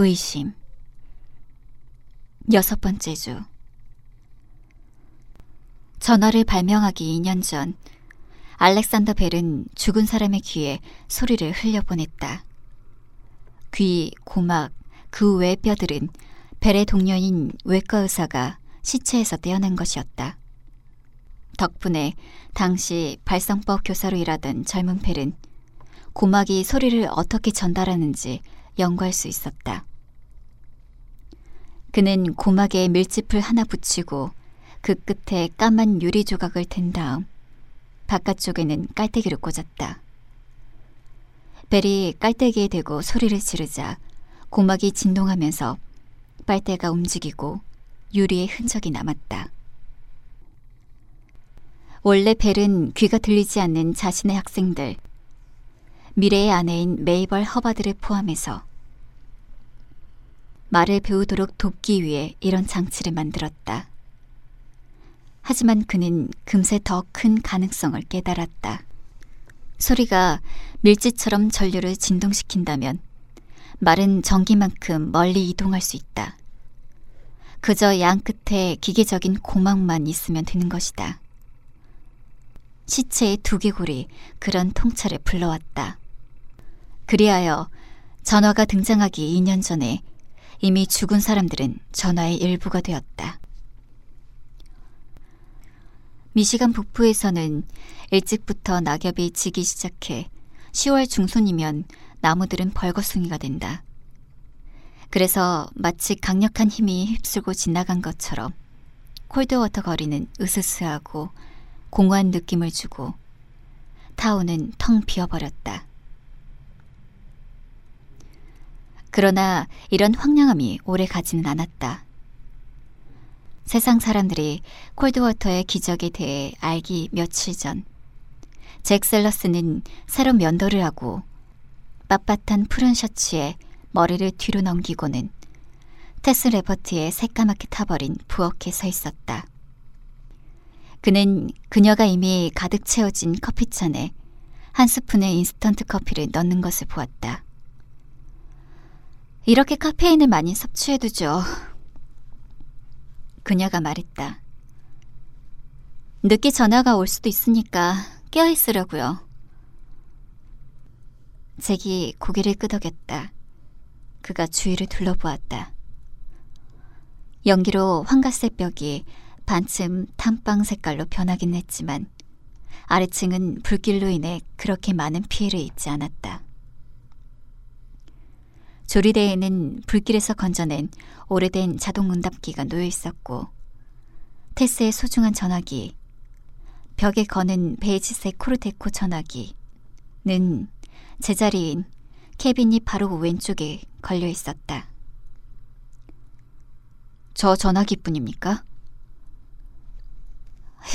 의심 여섯 번째 주 전화를 발명하기 2년 전 알렉산더 벨은 죽은 사람의 귀에 소리를 흘려보냈다. 귀, 고막, 그외 뼈들은 벨의 동료인 외과 의사가 시체에서 떼어낸 것이었다. 덕분에 당시 발성법 교사로 일하던 젊은 벨은 고막이 소리를 어떻게 전달하는지 연구할 수 있었다. 그는 고막에 밀짚을 하나 붙이고 그 끝에 까만 유리 조각을 댄 다음 바깥쪽에는 깔때기를 꽂았다. 벨이 깔때기에 대고 소리를 지르자 고막이 진동하면서 빨대가 움직이고 유리의 흔적이 남았다. 원래 벨은 귀가 들리지 않는 자신의 학생들, 미래의 아내인 메이벌 허바드를 포함해서 말을 배우도록 돕기 위해 이런 장치를 만들었다. 하지만 그는 금세 더 큰 가능성을 깨달았다. 소리가 밀지처럼 전류를 진동시킨다면 말은 전기만큼 멀리 이동할 수 있다. 그저 양 끝에 기계적인 고막만 있으면 되는 것이다. 시체의 두개골이 그런 통찰을 불러왔다. 그리하여 전화가 등장하기 2년 전에 이미 죽은 사람들은 전화의 일부가 되었다. 미시간 북부에서는 일찍부터 낙엽이 지기 시작해 10월 중순이면 나무들은 벌거숭이가 된다. 그래서 마치 강력한 힘이 휩쓸고 지나간 것처럼 콜드워터 거리는 으스스하고 공허한 느낌을 주고 타운은 텅 비어버렸다. 그러나 이런 황량함이 오래 가지는 않았다. 세상 사람들이 콜드워터의 기적에 대해 알기 며칠 전, 잭 셀러스는 새로 면도를 하고 빳빳한 푸른 셔츠에 머리를 뒤로 넘기고는 테스 래퍼티의 새까맣게 타버린 부엌에 서 있었다. 그는 그녀가 이미 가득 채워진 커피잔에 한 스푼의 인스턴트 커피를 넣는 것을 보았다. 이렇게 카페인을 많이 섭취해두죠. 그녀가 말했다. 늦게 전화가 올 수도 있으니까 깨어있으려고요. 잭이 고개를 끄덕였다. 그가 주위를 둘러보았다. 연기로 황가색 벽이 반쯤 탐빵 색깔로 변하긴 했지만 아래층은 불길로 인해 그렇게 많은 피해를 입지 않았다. 조리대에는 불길에서 건져낸 오래된 자동 응답기가 놓여 있었고 테스의 소중한 전화기, 벽에 거는 베이지색 코르테코 전화기는 제자리인 케빈이 바로 왼쪽에 걸려 있었다. 저 전화기뿐입니까?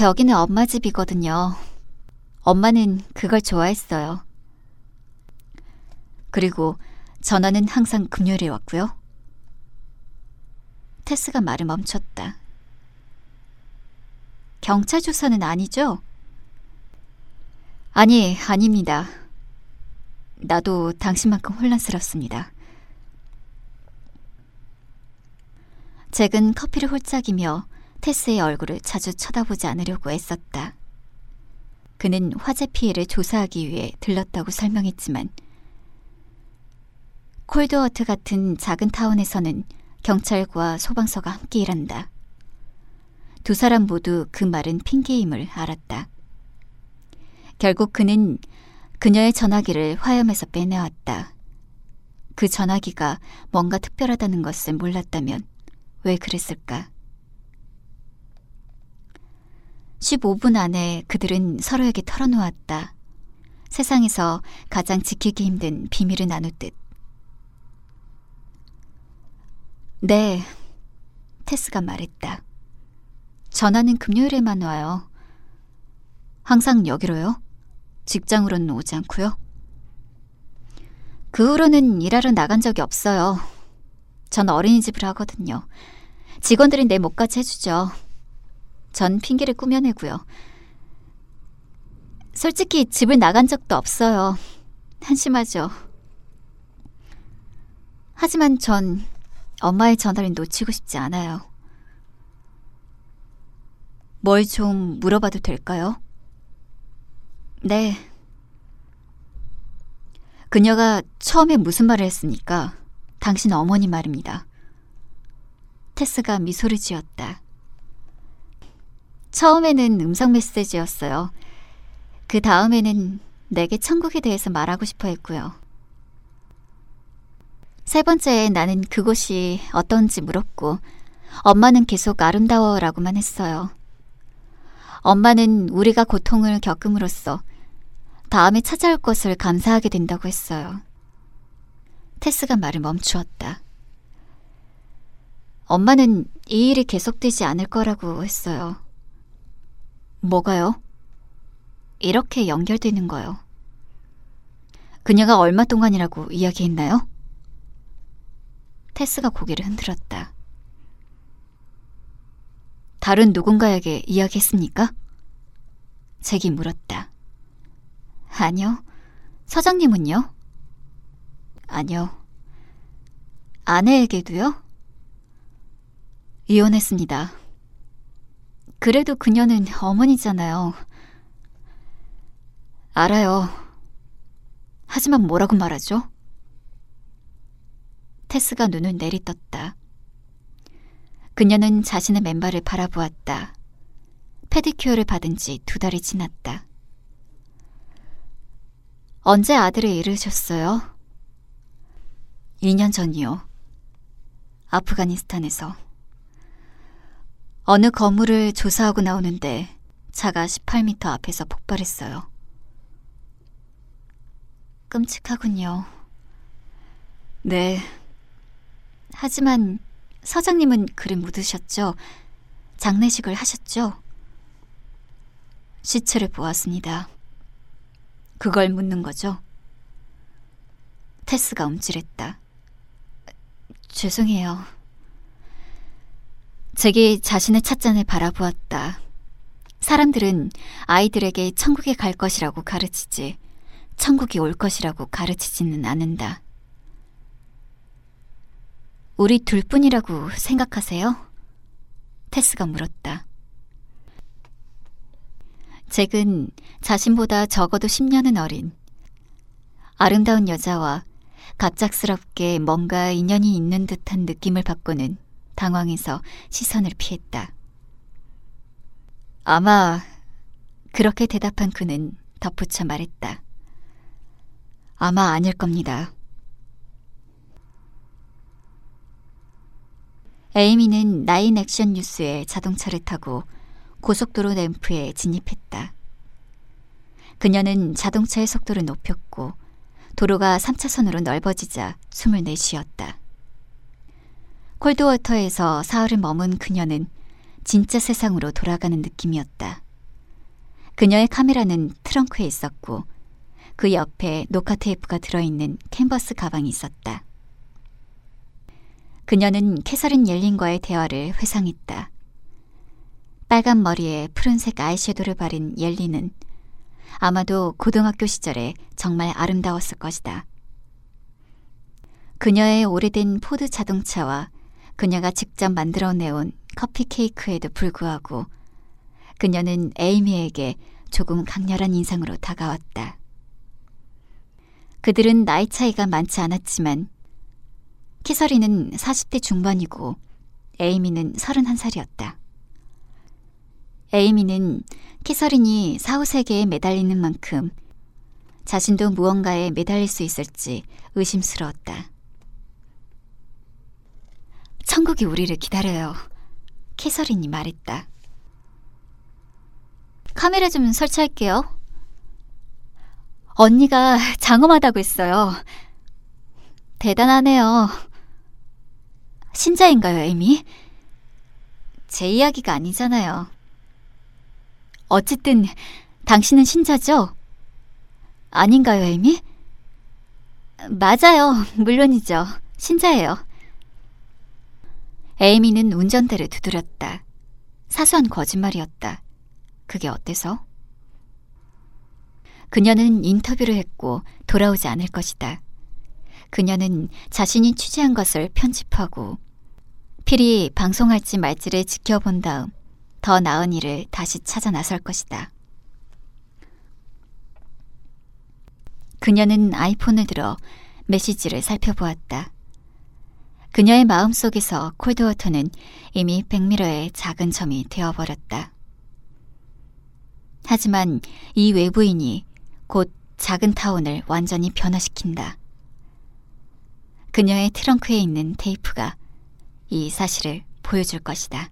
여기는 엄마 집이거든요. 엄마는 그걸 좋아했어요. 그리고 전화는 항상 금요일에 왔고요. 테스가 말을 멈췄다. 경찰 조사는 아니죠? 아니, 아닙니다. 나도 당신만큼 혼란스럽습니다. 잭은 커피를 홀짝이며 테스의 얼굴을 자주 쳐다보지 않으려고 애썼다. 그는 화재 피해를 조사하기 위해 들렀다고 설명했지만 콜드워트 같은 작은 타운에서는 경찰과 소방서가 함께 일한다. 두 사람 모두 그 말은 핑계임을 알았다. 결국 그는 그녀의 전화기를 화염에서 빼내왔다. 그 전화기가 뭔가 특별하다는 것을 몰랐다면 왜 그랬을까? 15분 안에 그들은 서로에게 털어놓았다. 세상에서 가장 지키기 힘든 비밀을 나누듯. 네, 테스가 말했다. 전화는 금요일에만 와요. 항상 여기로요? 직장으로는 오지 않고요? 그 후로는 일하러 나간 적이 없어요. 전 어린이집을 하거든요. 직원들이 내 몫까지 해주죠. 전 핑계를 꾸며내고요. 솔직히 집을 나간 적도 없어요. 한심하죠. 하지만 전 엄마의 전화를 놓치고 싶지 않아요. 뭘 좀 물어봐도 될까요? 네. 그녀가 처음에 무슨 말을 했습니까? 당신 어머니 말입니다. 테스가 미소를 지었다. 처음에는 음성 메시지였어요. 그 다음에는 내게 천국에 대해서 말하고 싶어 했고요. 세 번째에 나는 그곳이 어떤지 물었고, 엄마는 계속 아름다워라고만 했어요. 엄마는 우리가 고통을 겪음으로써 다음에 찾아올 것을 감사하게 된다고 했어요. 테스가 말을 멈추었다. 엄마는 이 일이 계속되지 않을 거라고 했어요. 뭐가요? 이렇게 연결되는 거요. 그녀가 얼마 동안이라고 이야기했나요? 테스가 고개를 흔들었다. 다른 누군가에게 이야기했습니까? 잭이 물었다. 아니요. 서장님은요? 아니요. 아내에게도요? 이혼했습니다. 그래도 그녀는 어머니잖아요. 알아요. 하지만 뭐라고 말하죠? 테스가 눈을 내리떴다. 그녀는 자신의 맨발을 바라보았다. 페디큐어를 받은 지 두 달이 지났다. 언제 아들을 잃으셨어요? 2년 전이요. 아프가니스탄에서. 어느 건물을 조사하고 나오는데 차가 18m 앞에서 폭발했어요. 끔찍하군요. 네. 하지만 서장님은 그를 묻으셨죠? 장례식을 하셨죠? 시체를 보았습니다. 그걸 묻는 거죠? 테스가 움찔했다. 죄송해요. 잭이 자신의 찻잔을 바라보았다. 사람들은 아이들에게 천국에 갈 것이라고 가르치지, 천국이 올 것이라고 가르치지는 않는다. 우리 둘뿐이라고 생각하세요? 테스가 물었다. 잭은 자신보다 적어도 10년은 어린 아름다운 여자와 갑작스럽게 뭔가 인연이 있는 듯한 느낌을 받고는 당황해서 시선을 피했다. 아마 그렇게 대답한 그는 덧붙여 말했다. 아마 아닐 겁니다. 에이미는 나인 액션 뉴스에 자동차를 타고 고속도로 램프에 진입했다. 그녀는 자동차의 속도를 높였고 도로가 3차선으로 넓어지자 숨을 내쉬었다. 콜드워터에서 사흘을 머문 그녀는 진짜 세상으로 돌아가는 느낌이었다. 그녀의 카메라는 트렁크에 있었고 그 옆에 녹화 테이프가 들어있는 캔버스 가방이 있었다. 그녀는 캐서린 옐린과의 대화를 회상했다. 빨간 머리에 푸른색 아이섀도를 바른 옐린은 아마도 고등학교 시절에 정말 아름다웠을 것이다. 그녀의 오래된 포드 자동차와 그녀가 직접 만들어내온 커피 케이크에도 불구하고 그녀는 에이미에게 조금 강렬한 인상으로 다가왔다. 그들은 나이 차이가 많지 않았지만 키서리는 40대 중반이고 에이미는 31살이었다. 에이미는 키서린이 사후세계에 매달리는 만큼 자신도 무언가에 매달릴 수 있을지 의심스러웠다. 천국이 우리를 기다려요. 키서린이 말했다. 카메라 좀 설치할게요. 언니가 장엄하다고 했어요. 대단하네요. 신자인가요, 에이미? 제 이야기가 아니잖아요. 어쨌든 당신은 신자죠? 아닌가요, 에이미? 맞아요. 물론이죠. 신자예요. 에이미는 운전대를 두드렸다. 사소한 거짓말이었다. 그게 어때서? 그녀는 인터뷰를 했고 돌아오지 않을 것이다. 그녀는 자신이 취재한 것을 편집하고 필히 방송할지 말지를 지켜본 다음 더 나은 일을 다시 찾아 나설 것이다. 그녀는 아이폰을 들어 메시지를 살펴보았다. 그녀의 마음속에서 콜드워터는 이미 백미러의 작은 점이 되어버렸다. 하지만 이 외부인이 곧 작은 타운을 완전히 변화시킨다. 그녀의 트렁크에 있는 테이프가 이 사실을 보여줄 것이다.